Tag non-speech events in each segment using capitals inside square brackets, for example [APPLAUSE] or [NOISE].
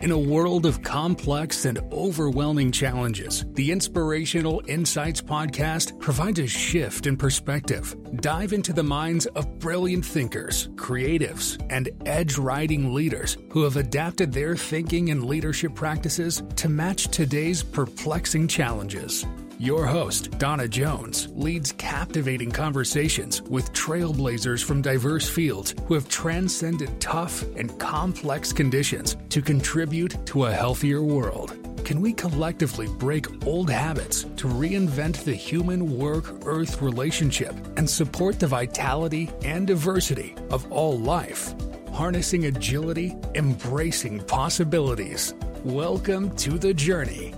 In a world of complex and overwhelming challenges, the Inspirational Insights podcast provides a shift in perspective. Dive into the minds of brilliant thinkers, creatives, and edge riding leaders who have adapted their thinking and leadership practices to match today's perplexing challenges. Your host, Dawna Jones, leads captivating conversations with trailblazers from diverse fields who have transcended tough and complex conditions to contribute to a healthier world. Can we collectively break old habits to reinvent the human work earth relationship and support the vitality and diversity of all life? Harnessing agility, embracing possibilities. Welcome to the journey.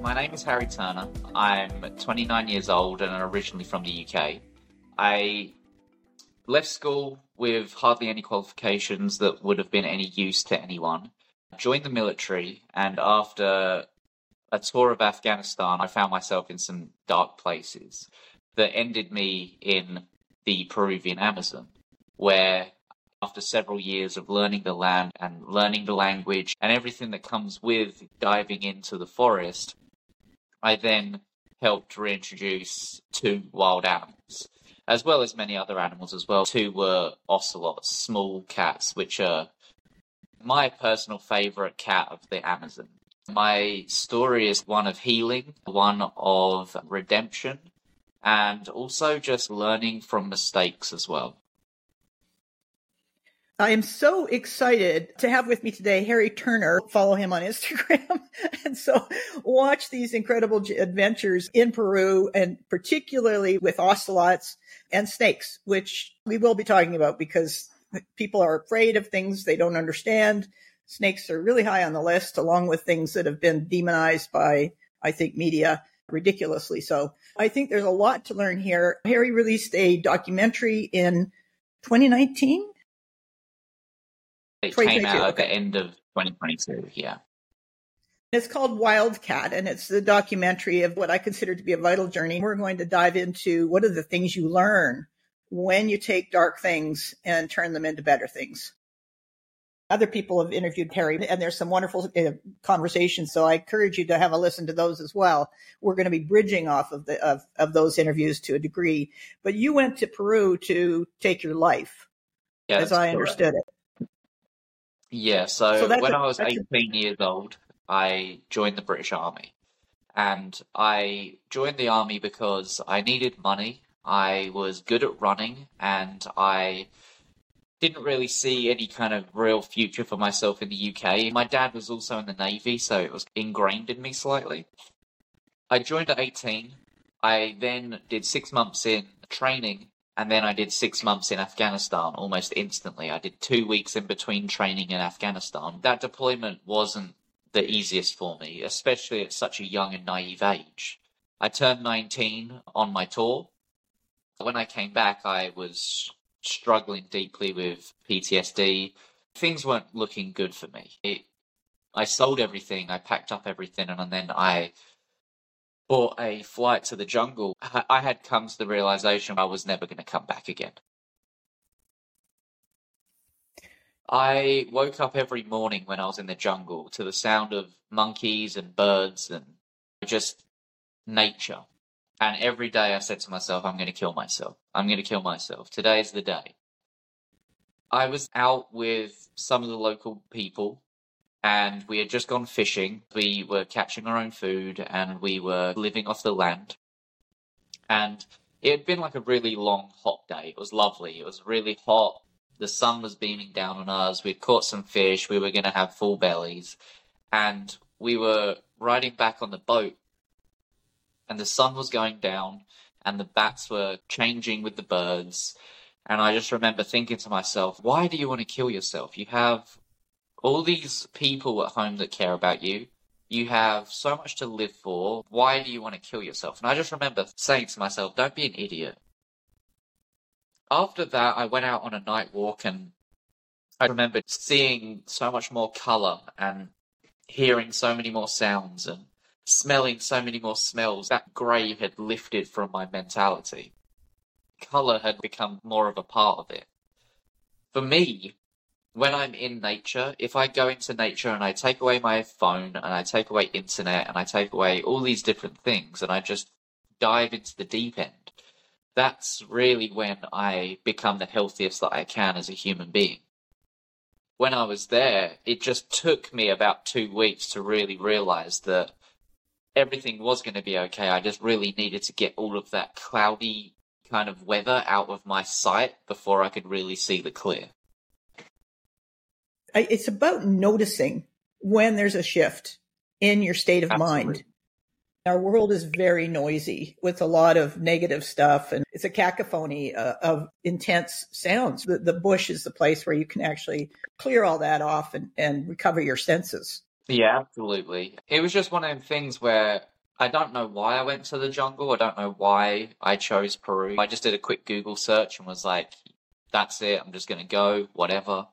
My name is Harry Turner. I'm 29 years old and I'm originally from the UK. I left school with hardly any qualifications that would have been any use to anyone. I joined the military, and after a tour of Afghanistan, I found myself in some dark places that ended me in the Peruvian Amazon, where after several years of learning the land and learning the language and everything that comes with diving into the forest, I then helped reintroduce two wild animals, as well as many other animals as well. Two were ocelots, small cats, which are my personal favorite cat of the Amazon. My story is one of healing, one of redemption, and also just learning from mistakes as well. I am so excited to have with me today Harry Turner. Follow him on Instagram. [LAUGHS] and so watch these incredible adventures in Peru and particularly with ocelots and snakes, which we will be talking about because people are afraid of things they don't understand. Snakes are really high on the list, along with things that have been demonized by, I think, media ridiculously so. I think there's a lot to learn here. Harry released a documentary in 2019 it came out at okay. the end of 2022. Yeah. It's called Wildcat, and it's the documentary of what I consider to be a vital journey. We're going to dive into what are the things you learn when you take dark things and turn them into better things. Other people have interviewed Harry, and there's some wonderful uh, conversations. So I encourage you to have a listen to those as well. We're going to be bridging off of the of, of those interviews to a degree. But you went to Peru to take your life, yeah, as I correct. understood it. Yeah, so, so when a, I was 18 a... years old, I joined the British Army. And I joined the army because I needed money. I was good at running and I didn't really see any kind of real future for myself in the UK. My dad was also in the Navy, so it was ingrained in me slightly. I joined at 18. I then did six months in training and then I did six months in Afghanistan almost instantly. I did two weeks in between training in Afghanistan. That deployment wasn't the easiest for me, especially at such a young and naive age. I turned 19 on my tour. When I came back, I was struggling deeply with PTSD. Things weren't looking good for me. It, I sold everything, I packed up everything, and then I bought a flight to the jungle, I had come to the realization I was never going to come back again. I woke up every morning when I was in the jungle to the sound of monkeys and birds and just nature. And every day I said to myself, I'm going to kill myself. I'm going to kill myself. Today is the day. I was out with some of the local people and we had just gone fishing. We were catching our own food and we were living off the land. And it had been like a really long, hot day. It was lovely. It was really hot. The sun was beaming down on us. We'd caught some fish. We were going to have full bellies. And we were riding back on the boat. And the sun was going down. And the bats were changing with the birds. And I just remember thinking to myself, why do you want to kill yourself? You have all these people at home that care about you. You have so much to live for. Why do you want to kill yourself? And I just remember saying to myself, don't be an idiot. After that, I went out on a night walk and I remember seeing so much more color and hearing so many more sounds and smelling so many more smells. That grey had lifted from my mentality. Color had become more of a part of it. For me, when I'm in nature, if I go into nature and I take away my phone and I take away internet and I take away all these different things and I just dive into the deep end, that's really when I become the healthiest that I can as a human being. When I was there, it just took me about two weeks to really realize that everything was going to be okay. I just really needed to get all of that cloudy kind of weather out of my sight before I could really see the clear. It's about noticing when there's a shift in your state of Absolutely. mind. Our world is very noisy with a lot of negative stuff, and it's a cacophony uh, of intense sounds. The, the bush is the place where you can actually clear all that off and, and recover your senses. Yeah, absolutely. It was just one of them things where I don't know why I went to the jungle. I don't know why I chose Peru. I just did a quick Google search and was like, that's it. I'm just going to go, whatever.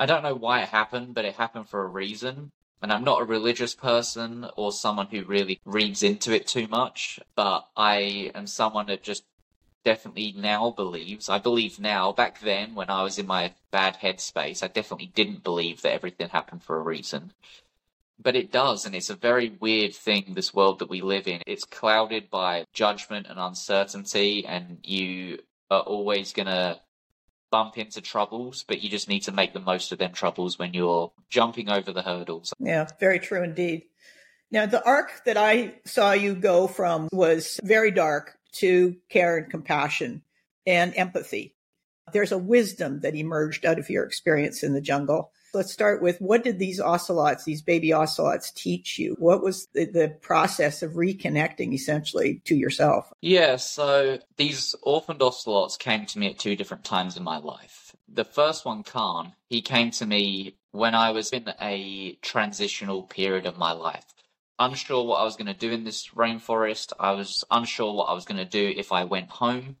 I don't know why it happened, but it happened for a reason. And I'm not a religious person or someone who really reads into it too much, but I am someone that just definitely now believes. I believe now. Back then, when I was in my bad headspace, I definitely didn't believe that everything happened for a reason but it does, and it's a very weird thing, this world that we live in. It's clouded by judgment and uncertainty, and you are always going to bump into troubles, but you just need to make the most of them troubles when you're jumping over the hurdles. Yeah, very true indeed. Now, the arc that I saw you go from was very dark to care and compassion and empathy. There's a wisdom that emerged out of your experience in the jungle. Let's start with what did these ocelots, these baby ocelots, teach you? What was the, the, process of reconnecting essentially to yourself? Yeah, so these orphaned ocelots came to me at two different times in my life. The first one, Khan, he came to me when I was in a transitional period of my life. Unsure what I was going to do in this rainforest. I was unsure what I was going to do if I went home.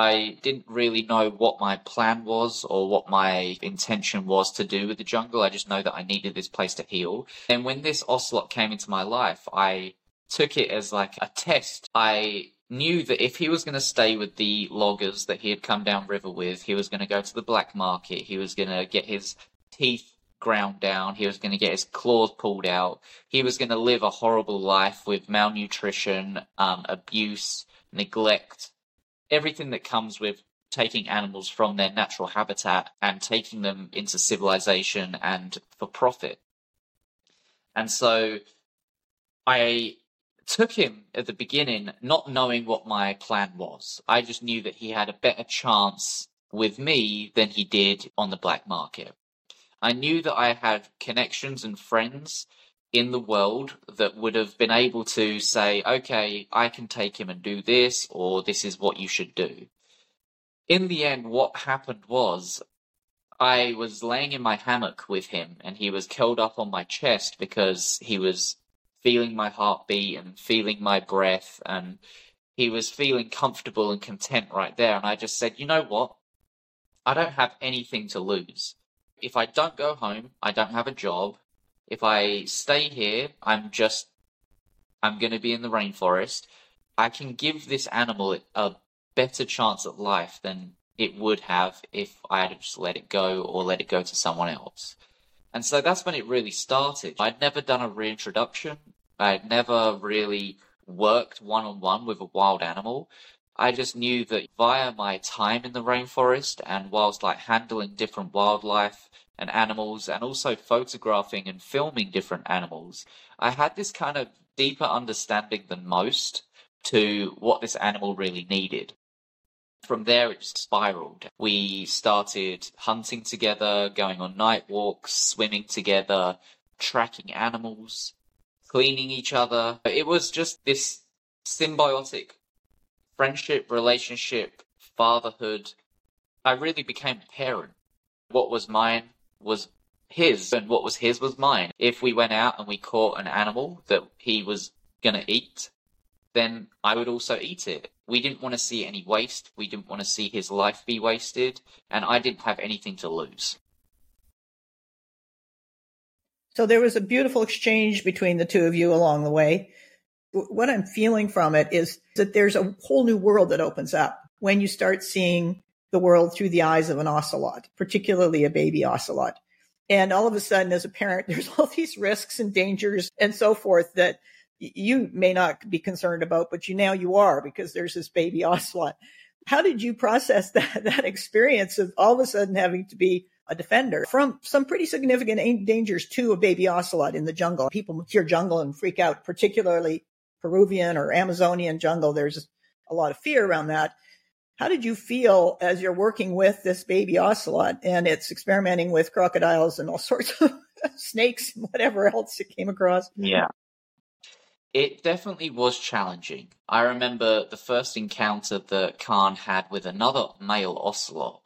I didn't really know what my plan was or what my intention was to do with the jungle. I just know that I needed this place to heal. And when this ocelot came into my life, I took it as like a test. I knew that if he was going to stay with the loggers that he had come down river with, he was going to go to the black market, he was going to get his teeth ground down, he was going to get his claws pulled out, he was going to live a horrible life with malnutrition, um, abuse, neglect, everything that comes with taking animals from their natural habitat and taking them into civilization and for profit. And so I took him at the beginning, not knowing what my plan was. I just knew that he had a better chance with me than he did on the black market. I knew that I had connections and friends in the world that would have been able to say, okay, I can take him and do this, or this is what you should do. In the end, what happened was I was laying in my hammock with him, and he was curled up on my chest because he was feeling my heartbeat and feeling my breath, and he was feeling comfortable and content right there. And I just said, you know what? I don't have anything to lose. If I don't go home, I don't have a job, if I stay here, I'm just, I'm going to be in the rainforest. I can give this animal a better chance at life than it would have if I had just let it go or let it go to someone else. And so that's when it really started. I'd never done a reintroduction. I'd never really worked one on one with a wild animal. I just knew that via my time in the rainforest and whilst like handling different wildlife and animals and also photographing and filming different animals, I had this kind of deeper understanding than most to what this animal really needed. From there, it just spiraled. We started hunting together, going on night walks, swimming together, tracking animals, cleaning each other. It was just this symbiotic friendship, relationship, fatherhood. I really became a parent. What was mine was his and what was his was mine. If we went out and we caught an animal that he was going to eat, then I would also eat it. We didn't want to see any waste. We didn't want to see his life be wasted. And I didn't have anything to lose. So there was a beautiful exchange between the two of you along the way. What I'm feeling from it is that there's a whole new world that opens up when you start seeing the world through the eyes of an ocelot, particularly a baby ocelot. And all of a sudden, as a parent, [LAUGHS] there's all these risks and dangers and so forth that you may not be concerned about, but you now you are because there's this baby [LAUGHS] ocelot. How did you process [LAUGHS] that, that experience of all of a sudden having to be a defender from some pretty significant dangers to a baby ocelot in the jungle? People hear jungle and freak out, particularly Peruvian or Amazonian jungle. There's a lot of fear around that. How did you feel as you're working with this baby ocelot and it's experimenting with crocodiles and all [LAUGHS] sorts of snakes and whatever else it came across? Yeah. It definitely was challenging. I remember the first encounter that Khan had with another male ocelot.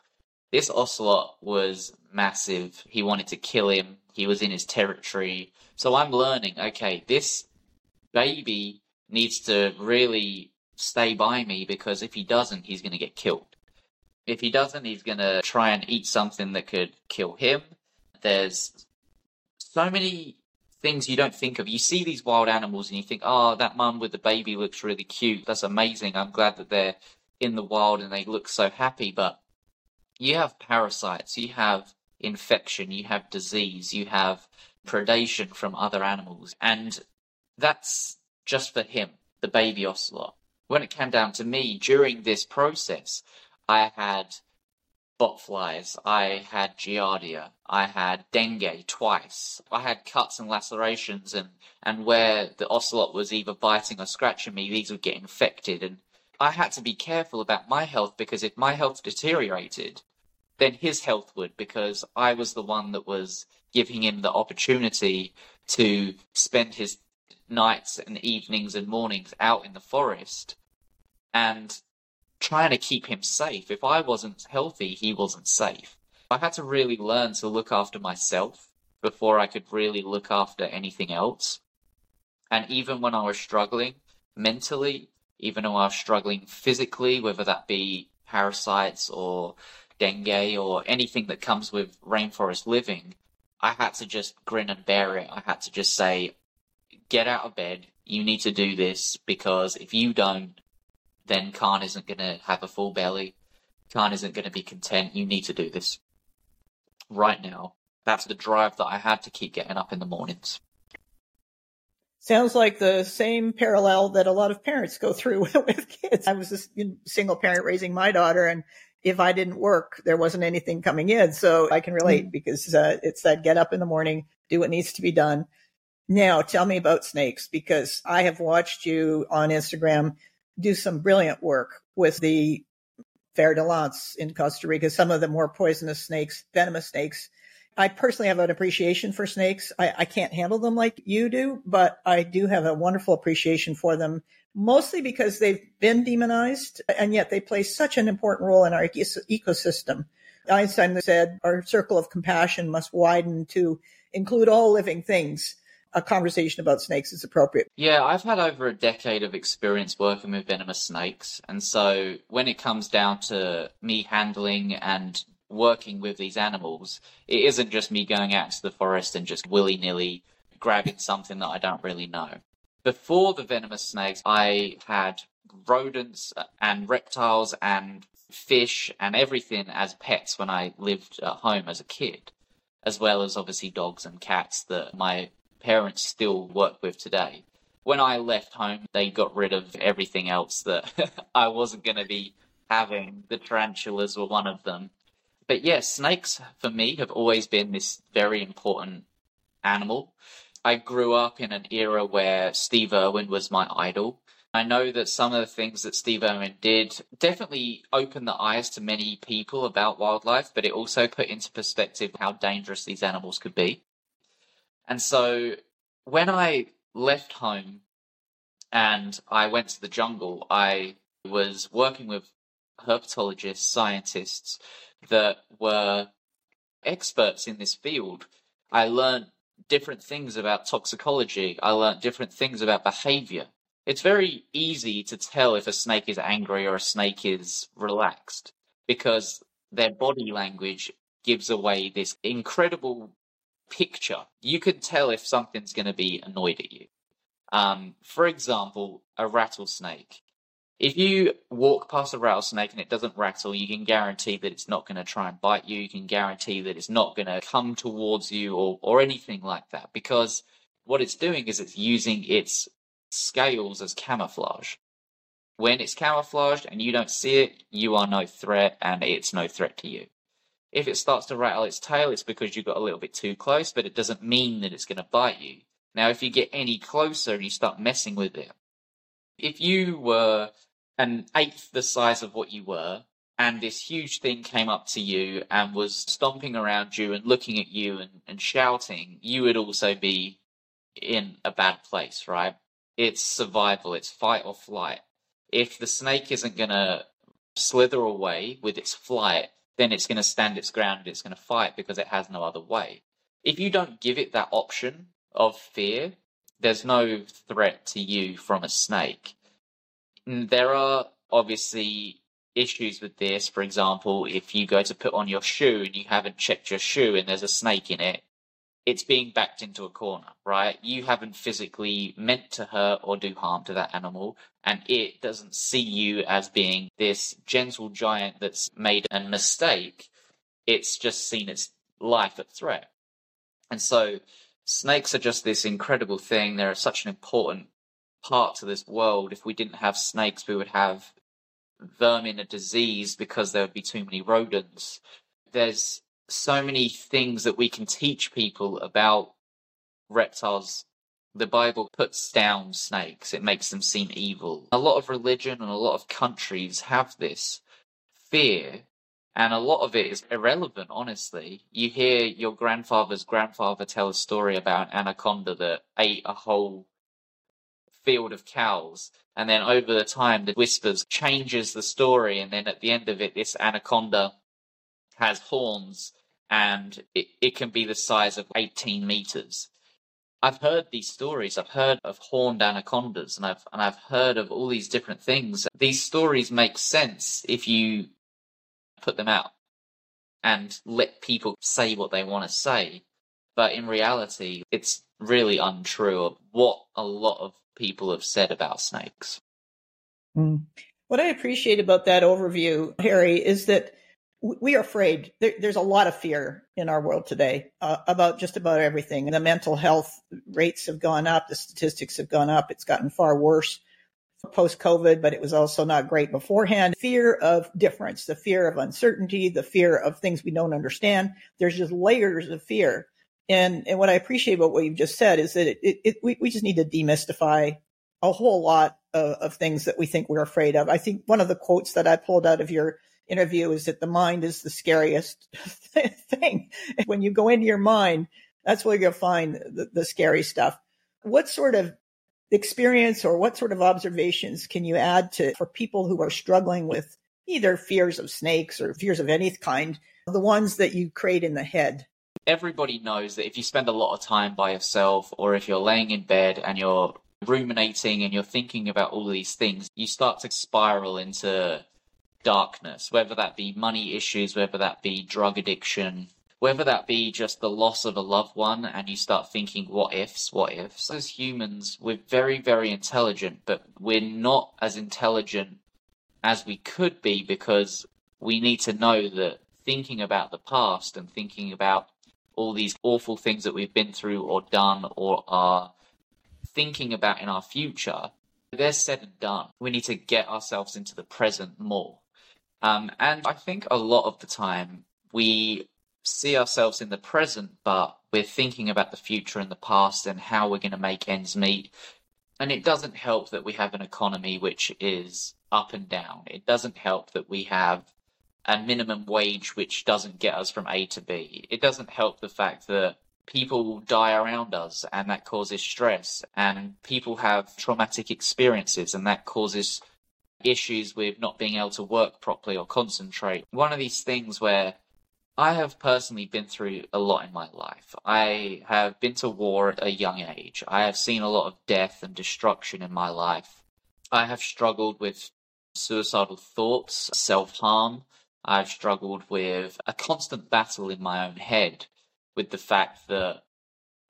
This ocelot was massive. He wanted to kill him. He was in his territory. So I'm learning, okay, this baby needs to really stay by me because if he doesn't, he's going to get killed. If he doesn't, he's going to try and eat something that could kill him. There's so many things you don't think of. You see these wild animals and you think, oh, that mum with the baby looks really cute. That's amazing. I'm glad that they're in the wild and they look so happy. But you have parasites, you have infection, you have disease, you have predation from other animals. And that's just for him, the baby ocelot when it came down to me during this process, I had botflies, I had giardia, I had dengue twice, I had cuts and lacerations, and, and where the ocelot was either biting or scratching me, these would get infected. And I had to be careful about my health because if my health deteriorated, then his health would because I was the one that was giving him the opportunity to spend his nights and evenings and mornings out in the forest and trying to keep him safe. If I wasn't healthy, he wasn't safe. I had to really learn to look after myself before I could really look after anything else. And even when I was struggling mentally, even when I was struggling physically, whether that be parasites or dengue or anything that comes with rainforest living, I had to just grin and bear it. I had to just say, get out of bed. You need to do this because if you don't, then Khan isn't going to have a full belly. Khan isn't going to be content. You need to do this right now. That's the drive that I had to keep getting up in the mornings. Sounds like the same parallel that a lot of parents go through [LAUGHS] with kids. I was a single parent raising my daughter, and if I didn't work, there wasn't anything coming in. So I can relate mm. because uh, it's that get up in the morning, do what needs to be done. Now, tell me about snakes because I have watched you on Instagram do some brilliant work with the fer de lance in Costa Rica, some of the more poisonous snakes, venomous snakes. I personally have an appreciation for snakes. I, I, can't handle them like you do, but I do have a wonderful appreciation for them, mostly because they've been demonized and yet they play such an important role in our ecosystem. Einstein said our circle of compassion must widen to include all living things a conversation about snakes is appropriate. Yeah, I've had over a decade of experience working with venomous snakes. And so when it comes down to me handling and working with these animals, it isn't just me going out to the forest and just willy nilly grabbing something that I don't really know. Before the venomous snakes, I had rodents and reptiles and fish and everything as pets when I lived at home as a kid, as well as obviously dogs and cats that my parents still work with today. When I left home, they got rid of everything else that [LAUGHS] I wasn't going to be having. The tarantulas were one of them. But yeah, snakes for me have always been this very important animal. I grew up in an era where Steve Irwin was my idol. I know that some of the things that Steve Irwin did definitely opened the eyes to many people about wildlife, but it also put into perspective how dangerous these animals could be. And so when I left home and I went to the jungle, I was working with herpetologists, scientists that were experts in this field. I learned different things about toxicology. I learned different things about behavior. It's very easy to tell if a snake is angry or a snake is relaxed because their body language gives away this incredible picture, you can tell if something's going to be annoyed at you. Um, for example, a rattlesnake. If you walk past a rattlesnake and it doesn't rattle, you can guarantee that it's not going to try and bite you. You can guarantee that it's not going to come towards you or, or anything like that because what it's doing is it's using its scales as camouflage. When it's camouflaged and you don't see it, you are no threat and it's no threat to you. If it starts to rattle its tail, it's because you got a little bit too close, but it doesn't mean that it's going to bite you. Now, if you get any closer and you start messing with it, if you were an eighth the size of what you were, and this huge thing came up to you and was stomping around you and looking at you and, and shouting, you would also be in a bad place, right? It's survival, it's fight or flight. If the snake isn't going to slither away with its flight, then it's going to stand its ground and it's going to fight because it has no other way. If you don't give it that option of fear, there's no threat to you from a snake. There are obviously issues with this. For example, if you go to put on your shoe and you haven't checked your shoe and there's a snake in it, it's being backed into a corner, right? You haven't physically meant to hurt or do harm to that animal, and it doesn't see you as being this gentle giant that's made a mistake. It's just seen its life at threat. And so snakes are just this incredible thing. They're such an important part to this world. If we didn't have snakes, we would have vermin and disease because there would be too many rodents. There's so many things that we can teach people about reptiles. The Bible puts down snakes. It makes them seem evil. A lot of religion and a lot of countries have this fear and a lot of it is irrelevant, honestly. You hear your grandfather's grandfather tell a story about an anaconda that ate a whole field of cows. And then over the time, the whispers changes the story. And then at the end of it, this anaconda has horns and it, it can be the size of 18 meters. I've heard these stories. I've heard of horned anacondas and I've, and I've heard of all these different things. These stories make sense if you put them out and let people say what they want to say. But in reality, it's really untrue of what a lot of people have said about snakes. Mm. What I appreciate about that overview, Harry, is that we are afraid. There, there's a lot of fear in our world today uh, about just about everything. The mental health rates have gone up. The statistics have gone up. It's gotten far worse post COVID, but it was also not great beforehand. Fear of difference, the fear of uncertainty, the fear of things we don't understand. There's just layers of fear. And, and what I appreciate about what you've just said is that it, it, it we, we just need to demystify a whole lot of, of things that we think we're afraid of. I think one of the quotes that I pulled out of your interview is that the mind is the scariest [LAUGHS] thing. When you go into your mind, that's where you'll find the, the scary stuff. What sort of experience or what sort of observations can you add to for people who are struggling with either fears of snakes or fears of any kind, the ones that you create in the head? Everybody knows that if you spend a lot of time by yourself or if you're laying in bed and you're ruminating and you're thinking about all these things, you start to spiral into darkness, whether that be money issues, whether that be drug addiction, whether that be just the loss of a loved one and you start thinking what ifs what ifs. As humans we're very very intelligent but we're not as intelligent as we could be because we need to know that thinking about the past and thinking about all these awful things that we've been through or done or are thinking about in our future they're said and done. We need to get ourselves into the present more um, and i think a lot of the time we see ourselves in the present, but we're thinking about the future and the past and how we're going to make ends meet. And it doesn't help that we have an economy which is up and down. It doesn't help that we have a minimum wage which doesn't get us from A to B. It doesn't help the fact that people die around us and that causes stress and people have traumatic experiences and that causes issues with not being able to work properly or concentrate. One of these things where I have personally been through a lot in my life. I have been to war at a young age. I have seen a lot of death and destruction in my life. I have struggled with suicidal thoughts, self harm. I've struggled with a constant battle in my own head with the fact that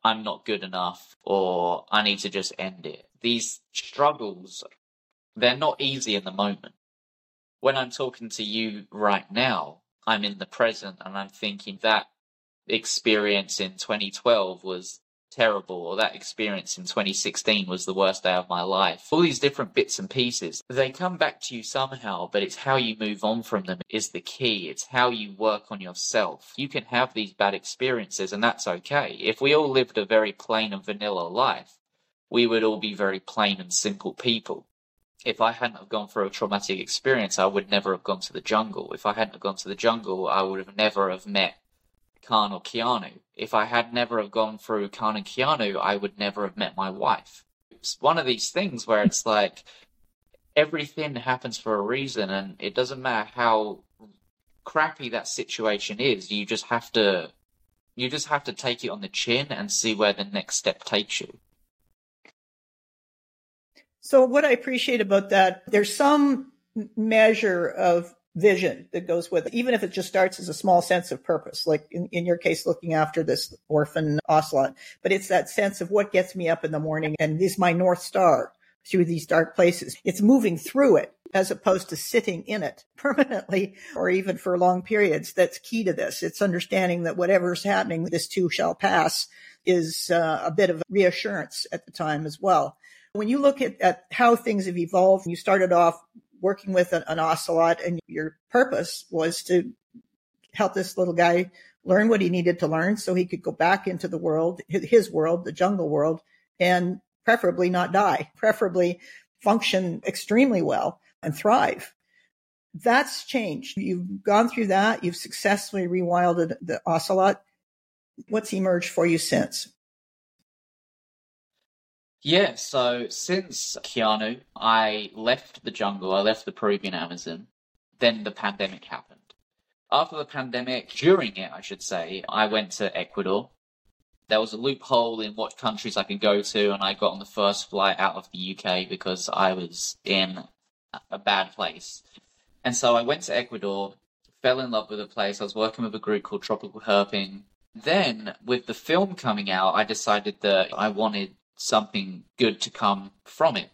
I'm not good enough or I need to just end it. These struggles they're not easy in the moment. When I'm talking to you right now, I'm in the present and I'm thinking that experience in 2012 was terrible or that experience in 2016 was the worst day of my life. All these different bits and pieces, they come back to you somehow, but it's how you move on from them is the key. It's how you work on yourself. You can have these bad experiences and that's okay. If we all lived a very plain and vanilla life, we would all be very plain and simple people. If I hadn't have gone through a traumatic experience, I would never have gone to the jungle. If I hadn't have gone to the jungle, I would have never have met Khan or Keanu. If I had never have gone through Khan and Keanu, I would never have met my wife. It's one of these things where it's like everything happens for a reason, and it doesn't matter how crappy that situation is. You just have to, you just have to take it on the chin and see where the next step takes you. So what I appreciate about that, there's some measure of vision that goes with it, even if it just starts as a small sense of purpose, like in, in your case, looking after this orphan ocelot. But it's that sense of what gets me up in the morning and is my North Star through these dark places. It's moving through it as opposed to sitting in it [LAUGHS] permanently or even for long periods. That's key to this. It's understanding that whatever's happening, this too shall pass is uh, a bit of reassurance at the time as well. When you look at, at how things have evolved, you started off working with an, an ocelot and your purpose was to help this little guy learn what he needed to learn so he could go back into the world, his world, the jungle world, and preferably not die, preferably function extremely well and thrive. That's changed. You've gone through that. You've successfully rewilded the ocelot. What's emerged for you since? Yeah, so since Keanu, I left the jungle, I left the Peruvian Amazon, then the pandemic happened. After the pandemic, during it, I should say, I went to Ecuador. There was a loophole in what countries I could go to, and I got on the first flight out of the UK because I was in a bad place. And so I went to Ecuador, fell in love with the place. I was working with a group called Tropical Herping. Then, with the film coming out, I decided that I wanted something good to come from it.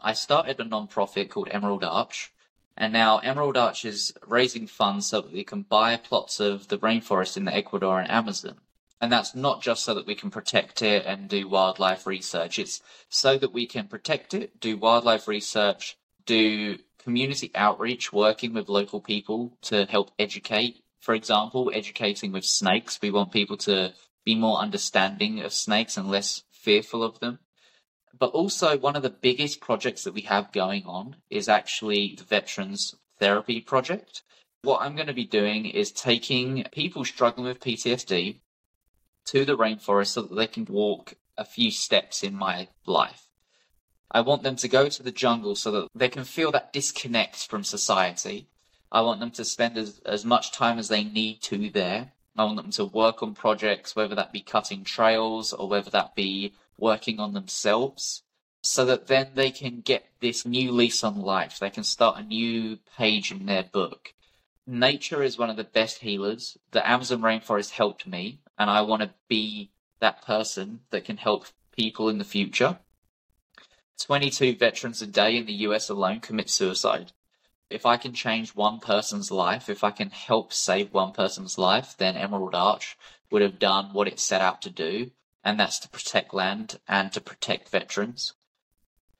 I started a non-profit called Emerald Arch, and now Emerald Arch is raising funds so that we can buy plots of the rainforest in the Ecuadorian Amazon. And that's not just so that we can protect it and do wildlife research. It's so that we can protect it, do wildlife research, do community outreach, working with local people to help educate. For example, educating with snakes. We want people to be more understanding of snakes and less fearful of them. But also, one of the biggest projects that we have going on is actually the Veterans Therapy Project. What I'm going to be doing is taking people struggling with PTSD to the rainforest so that they can walk a few steps in my life. I want them to go to the jungle so that they can feel that disconnect from society. I want them to spend as, as much time as they need to there. I want them to work on projects, whether that be cutting trails or whether that be working on themselves, so that then they can get this new lease on life. They can start a new page in their book. Nature is one of the best healers. The Amazon rainforest helped me, and I want to be that person that can help people in the future. 22 veterans a day in the US alone commit suicide if I can change one person's life, if I can help save one person's life, then Emerald Arch would have done what it set out to do, and that's to protect land and to protect veterans.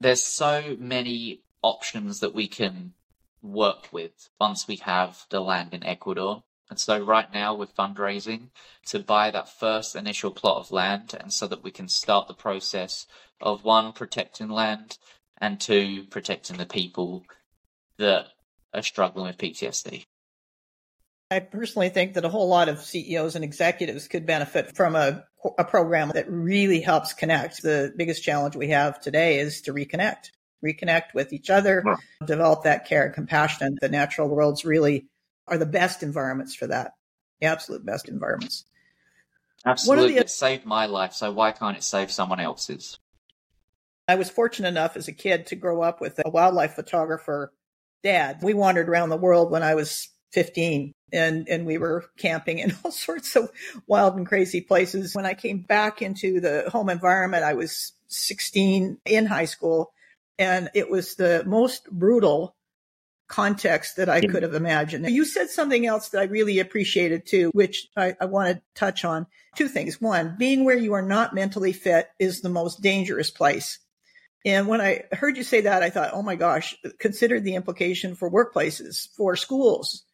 There's so many options that we can work with once we have the land in Ecuador. And so right now we're fundraising to buy that first initial plot of land and so that we can start the process of one, protecting land and two, protecting the people that are struggling with PTSD. I personally think that a whole lot of CEOs and executives could benefit from a, a program that really helps connect. The biggest challenge we have today is to reconnect, reconnect with each other, develop that care and compassion. The natural worlds really are the best environments for that. The absolute best environments. Absolutely. The, it saved my life, so why can't it save someone else's? I was fortunate enough as a kid to grow up with a wildlife photographer dad. We wandered around the world when I was 15 and, and we were camping in [LAUGHS] all sorts of wild and crazy places. When I came back into the home environment, I was 16 in high school And it was the most brutal context that I could have imagined. You said something else that I really appreciated too, which I, I want to touch on. Two things. One, being where you are not mentally fit is the most dangerous place. And when I heard you say that, I thought, oh my gosh, consider the implication for workplaces, for schools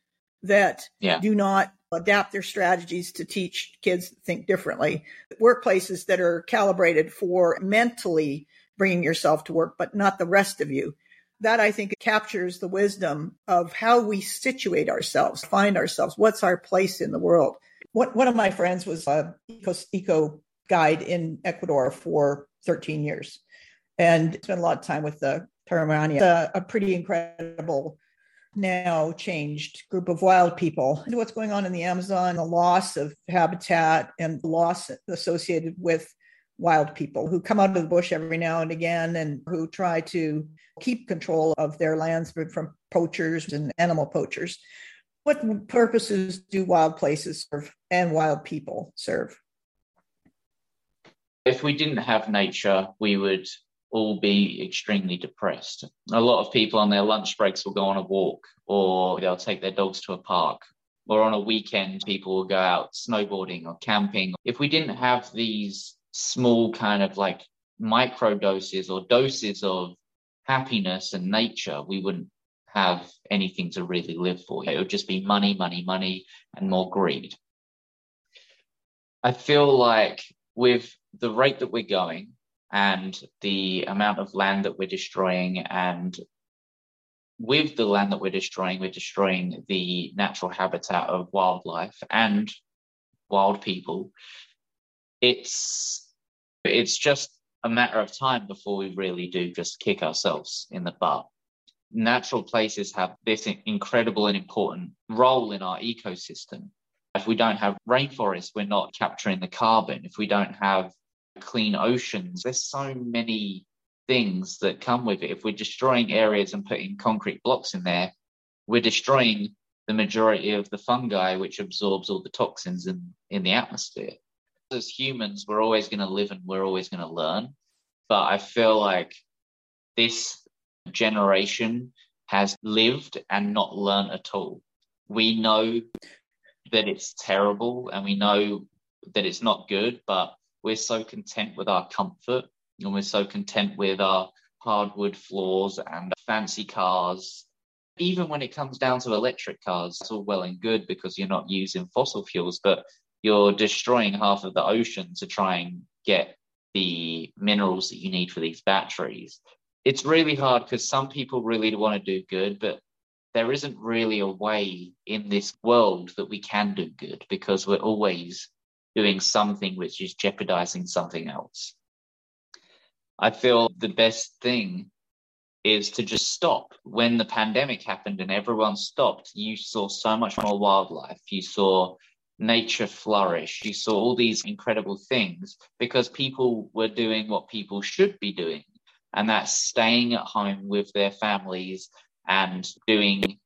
that yeah. do not adapt their strategies to teach kids to think differently. Workplaces that are calibrated for mentally bringing yourself to work, but not the rest of you. That I think captures the wisdom of how we situate ourselves, find ourselves. What's our place in the world? one of my friends was a eco, eco guide in Ecuador for 13 years and spent a lot of time with the Paramania, a, a pretty incredible now changed group of wild people. What's going on in the Amazon, the loss of habitat and the loss associated with wild people who come out of the bush every now and again and who try to keep control of their lands from poachers and animal poachers. What purposes do wild places serve and wild people serve? If we didn't have nature, we would all be extremely depressed. A lot of people on their lunch breaks will go on a walk or they'll take their dogs to a park. Or on a weekend, people will go out snowboarding or camping. If we didn't have these small kind of like micro doses or doses of happiness and nature, we wouldn't have anything to really live for. It would just be money, money, money, and more greed. I feel like with the rate that we're going, and the amount of land that we're destroying and with the land that we're destroying, we're destroying the natural habitat of wildlife and wild people. It's it's just a matter of time before we really do just kick ourselves in the butt. Natural places have this incredible and important role in our ecosystem. If we don't have rainforests, we're not capturing the carbon. If we don't have clean oceans. There's so many things that come with it. If we're destroying areas and putting concrete blocks in there, we're destroying the majority of the fungi which absorbs all the toxins in, in the atmosphere. As humans, we're always going to live and we're always going to learn. But I feel like this generation has lived and not learned at all. We know that it's terrible and we know that it's not good, but we're so content with our comfort and we're so content with our hardwood floors and fancy cars. Even when it comes down to electric cars, it's all well and good because you're not using fossil fuels, but you're destroying half of the ocean to try and get the minerals that you need for these batteries. It's really hard because some people really want to do good, but there isn't really a way in this world that we can do good because we're always doing something which is jeopardizing something else. I feel the best thing is to just stop. When the pandemic happened and everyone stopped, you saw so much more wildlife. You saw nature flourish. You saw all these incredible things because people were doing what people should be doing, and that's staying at home with their families and doing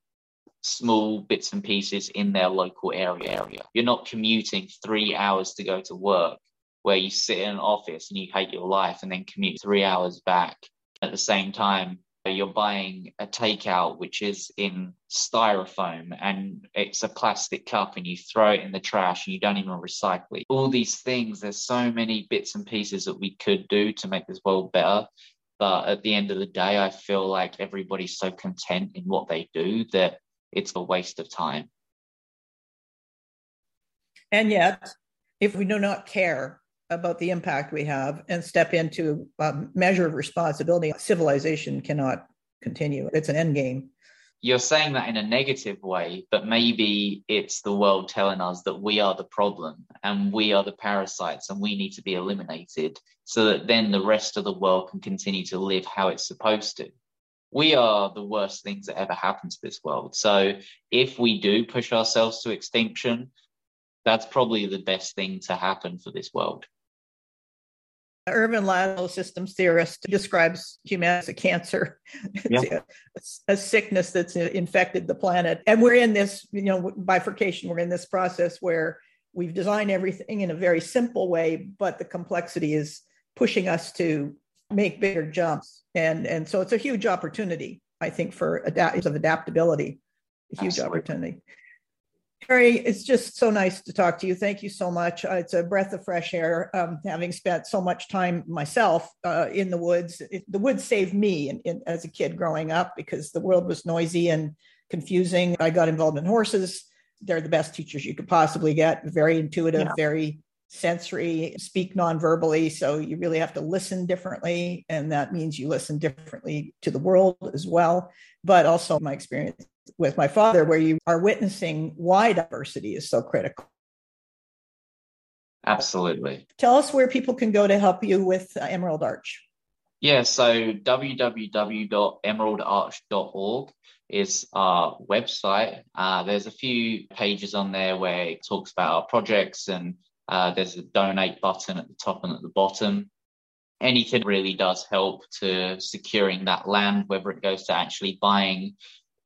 small bits and pieces in their local area. You're not commuting three hours to go to work where you sit in an office and you hate your life and then commute three hours back. At the same time, you're buying a takeout which is in styrofoam and it's a plastic cup and you throw it in the trash and you don't even recycle it. All these things, there's so many bits and pieces that we could do to make this world better. But at the end of the day, I feel like everybody's so content in what they do that it's a waste of time. And yet, if we do not care about the impact we have and step into a measure of responsibility, civilization cannot continue. It's an end game. You're saying that in a negative way, but maybe it's the world telling us that we are the problem and we are the parasites and we need to be eliminated so that then the rest of the world can continue to live how it's supposed to we are the worst things that ever happened to this world. So if we do push ourselves to extinction, that's probably the best thing to happen for this world. Ervin Laszlo, systems theorist, describes humanity as a cancer, [LAUGHS] yeah. a, a, sickness that's infected the planet. And we're in this, you know, bifurcation. We're in this process where we've designed everything in a very simple way, but the complexity is pushing us to make bigger jumps. And and so it's a huge opportunity, I think, for adapt of adaptability, a huge Absolutely. opportunity. Harry, it's just so nice to talk to you. Thank you so much. Uh, it's a breath of fresh air. Um, having spent so much time myself uh, in the woods, it, the woods saved me in, in, as a kid growing up because the world was noisy and confusing. I got involved in horses. They're the best teachers you could possibly get. Very intuitive, yeah. very sensory, speak non-verbally. So you really have to listen differently. And that means you listen differently to the world as well. But also my experience with my father, where you are witnessing why diversity is so critical. Absolutely. Tell us where people can go to help you with uh, Emerald Arch. Yeah, so www.emeraldarch.org is our website. Uh, there's a few pages on there where it talks about our projects, and uh, there's a donate button at the top and at the bottom. Anything really does help to securing that land, whether it goes to actually buying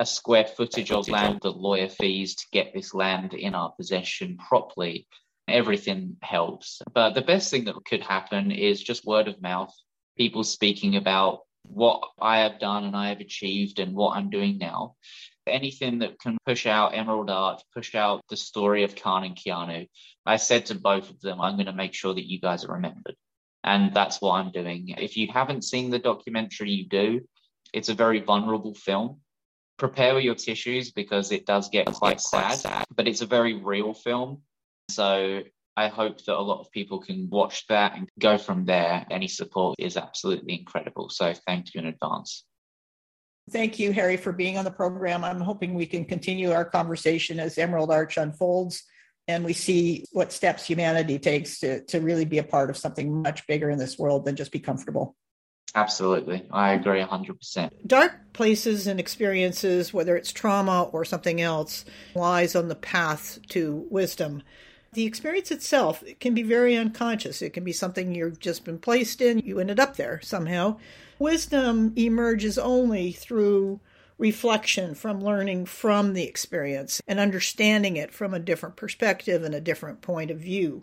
a square footage of land, the lawyer fees to get this land in our possession properly. Everything helps. But the best thing that could happen is just word of mouth, people speaking about what I have done and I have achieved and what I'm doing now. Anything that can push out Emerald Arch, push out the story of Khan and Keanu. I said to both of them, I'm going to make sure that you guys are remembered. And that's what I'm doing. If you haven't seen the documentary, you do. It's a very vulnerable film prepare your tissues because it does get quite sad, but it's a very real film. So I hope that a lot of people can watch that and go from there. Any support is absolutely incredible. So thank you in advance. Thank you, Harry, for being on the program. I'm hoping we can continue our conversation as Emerald Arch unfolds and we see what steps humanity takes to, to really be a part of something much bigger in this world than just be comfortable. Absolutely. I agree 100%. Dark places and experiences, whether it's trauma or something else, lies on the path to wisdom. The experience itself it can be very unconscious. It can be something you've just been placed in. You ended up there somehow. Wisdom emerges only through reflection, from learning from the experience and understanding it from a different perspective and a different point of view.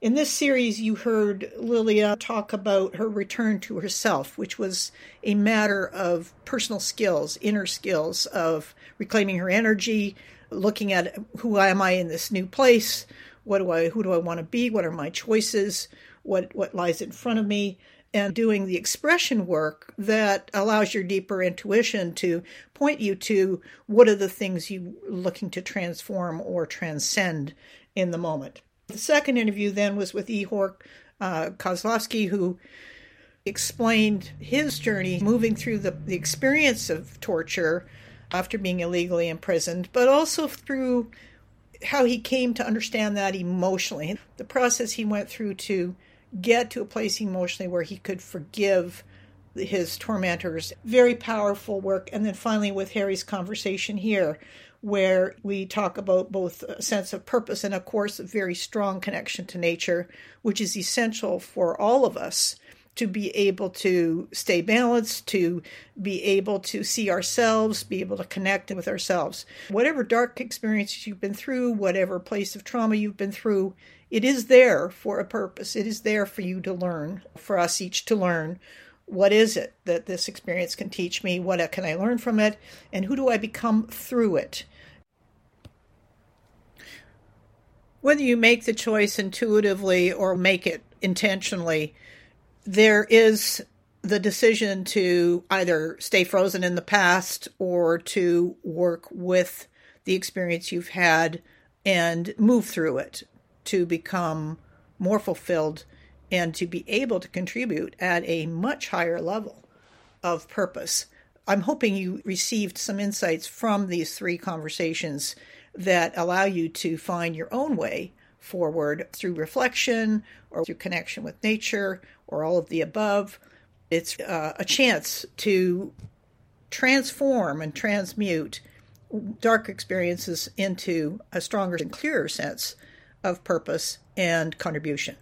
In this series, you heard Lilia talk about her return to herself, which was a matter of personal skills, inner skills of reclaiming her energy, looking at who am I in this new place, what do I, who do I want to be, what are my choices, what what lies in front of me, and doing the expression work that allows your deeper intuition to point you to what are the things you are looking to transform or transcend in the moment. The second interview then was with Ihor uh, Kozlovsky, who explained his journey moving through the, the experience of torture after being illegally imprisoned, but also through how he came to understand that emotionally, the process he went through to get to a place emotionally where he could forgive his tormentors. Very powerful work. And then finally, with Harry's conversation here, where we talk about both a sense of purpose and, of course, a very strong connection to nature, which is essential for all of us to be able to stay balanced, to be able to see ourselves, be able to connect with ourselves. Whatever dark experiences you've been through, whatever place of trauma you've been through, it is there for a purpose. It is there for you to learn, for us each to learn what is it that this experience can teach me? What can I learn from it? And who do I become through it? Whether you make the choice intuitively or make it intentionally, there is the decision to either stay frozen in the past or to work with the experience you've had and move through it to become more fulfilled and to be able to contribute at a much higher level of purpose. I'm hoping you received some insights from these three conversations that allow you to find your own way forward through reflection or through connection with nature or all of the above. It's uh, a chance to transform and transmute dark experiences into a stronger and clearer sense of purpose and contribution.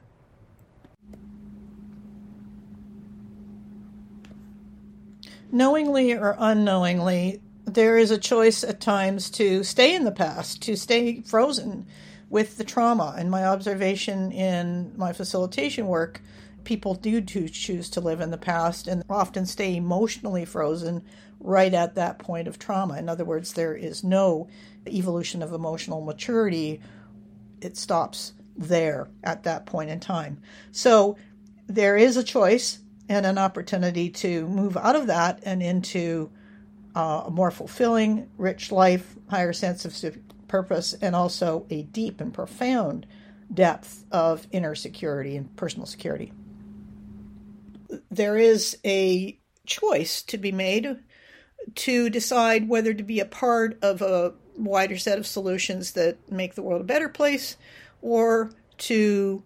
knowingly or unknowingly, there is a choice at times to stay in the past, to stay frozen with the trauma. And my observation in my facilitation work People do choose to live in the past and often stay emotionally frozen right at that point of trauma. In other words, there is no evolution of emotional maturity, it stops there at that point in time. So there is a choice and an opportunity to move out of that and into uh, a more fulfilling, rich life, higher sense of purpose, and also a deep and profound depth of inner security and personal security. There is a choice to be made to decide whether to be a part of a wider set of solutions that make the world a better place or to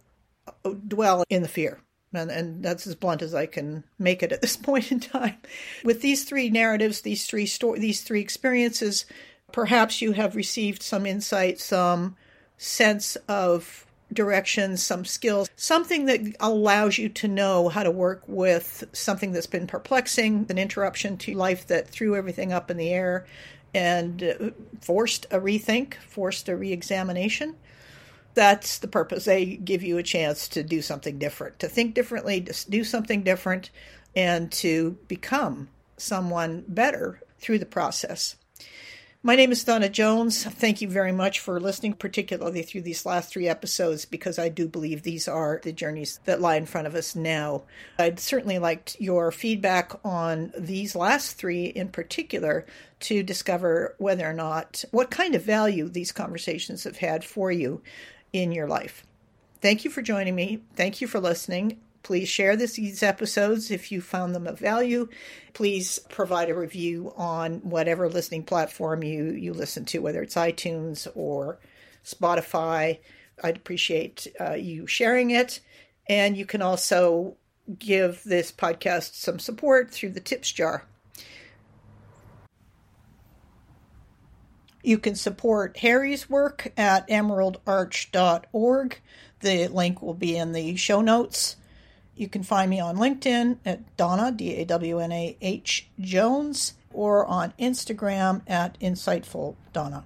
dwell in the fear. And, and, that's as blunt as I can make it at this [LAUGHS] point in time. With these three narratives, these three sto- these three experiences, perhaps you have received some insight, some sense of direction, some skills, something that allows you to know how to work with something that's been perplexing, an interruption to life that threw everything up in the air and uh, forced a rethink, forced a reexamination. That's the purpose. They give you a chance to do something different, to think differently, to do something different, and to become someone better through the process. My name is Dawna Jones. Thank you very much for listening, particularly through these last three episodes, because I do believe these are the journeys that lie in front of us now. I'd certainly like your feedback on these last three in particular to discover whether or not, what kind of value these conversations have had for you in your life. Thank you for joining me. Thank you for listening. Please share this, these episodes if you found them of value. Please provide a review on whatever listening platform you, you listen to, whether it's iTunes or Spotify. I'd appreciate uh, you sharing it. And you can also give this podcast some support through the tips jar. You can support Harry's work at emeraldarch.org. The link will be in the show notes. You can find me on LinkedIn at Dawna, D A W N A H Jones, or on Instagram at Insightful Dawna.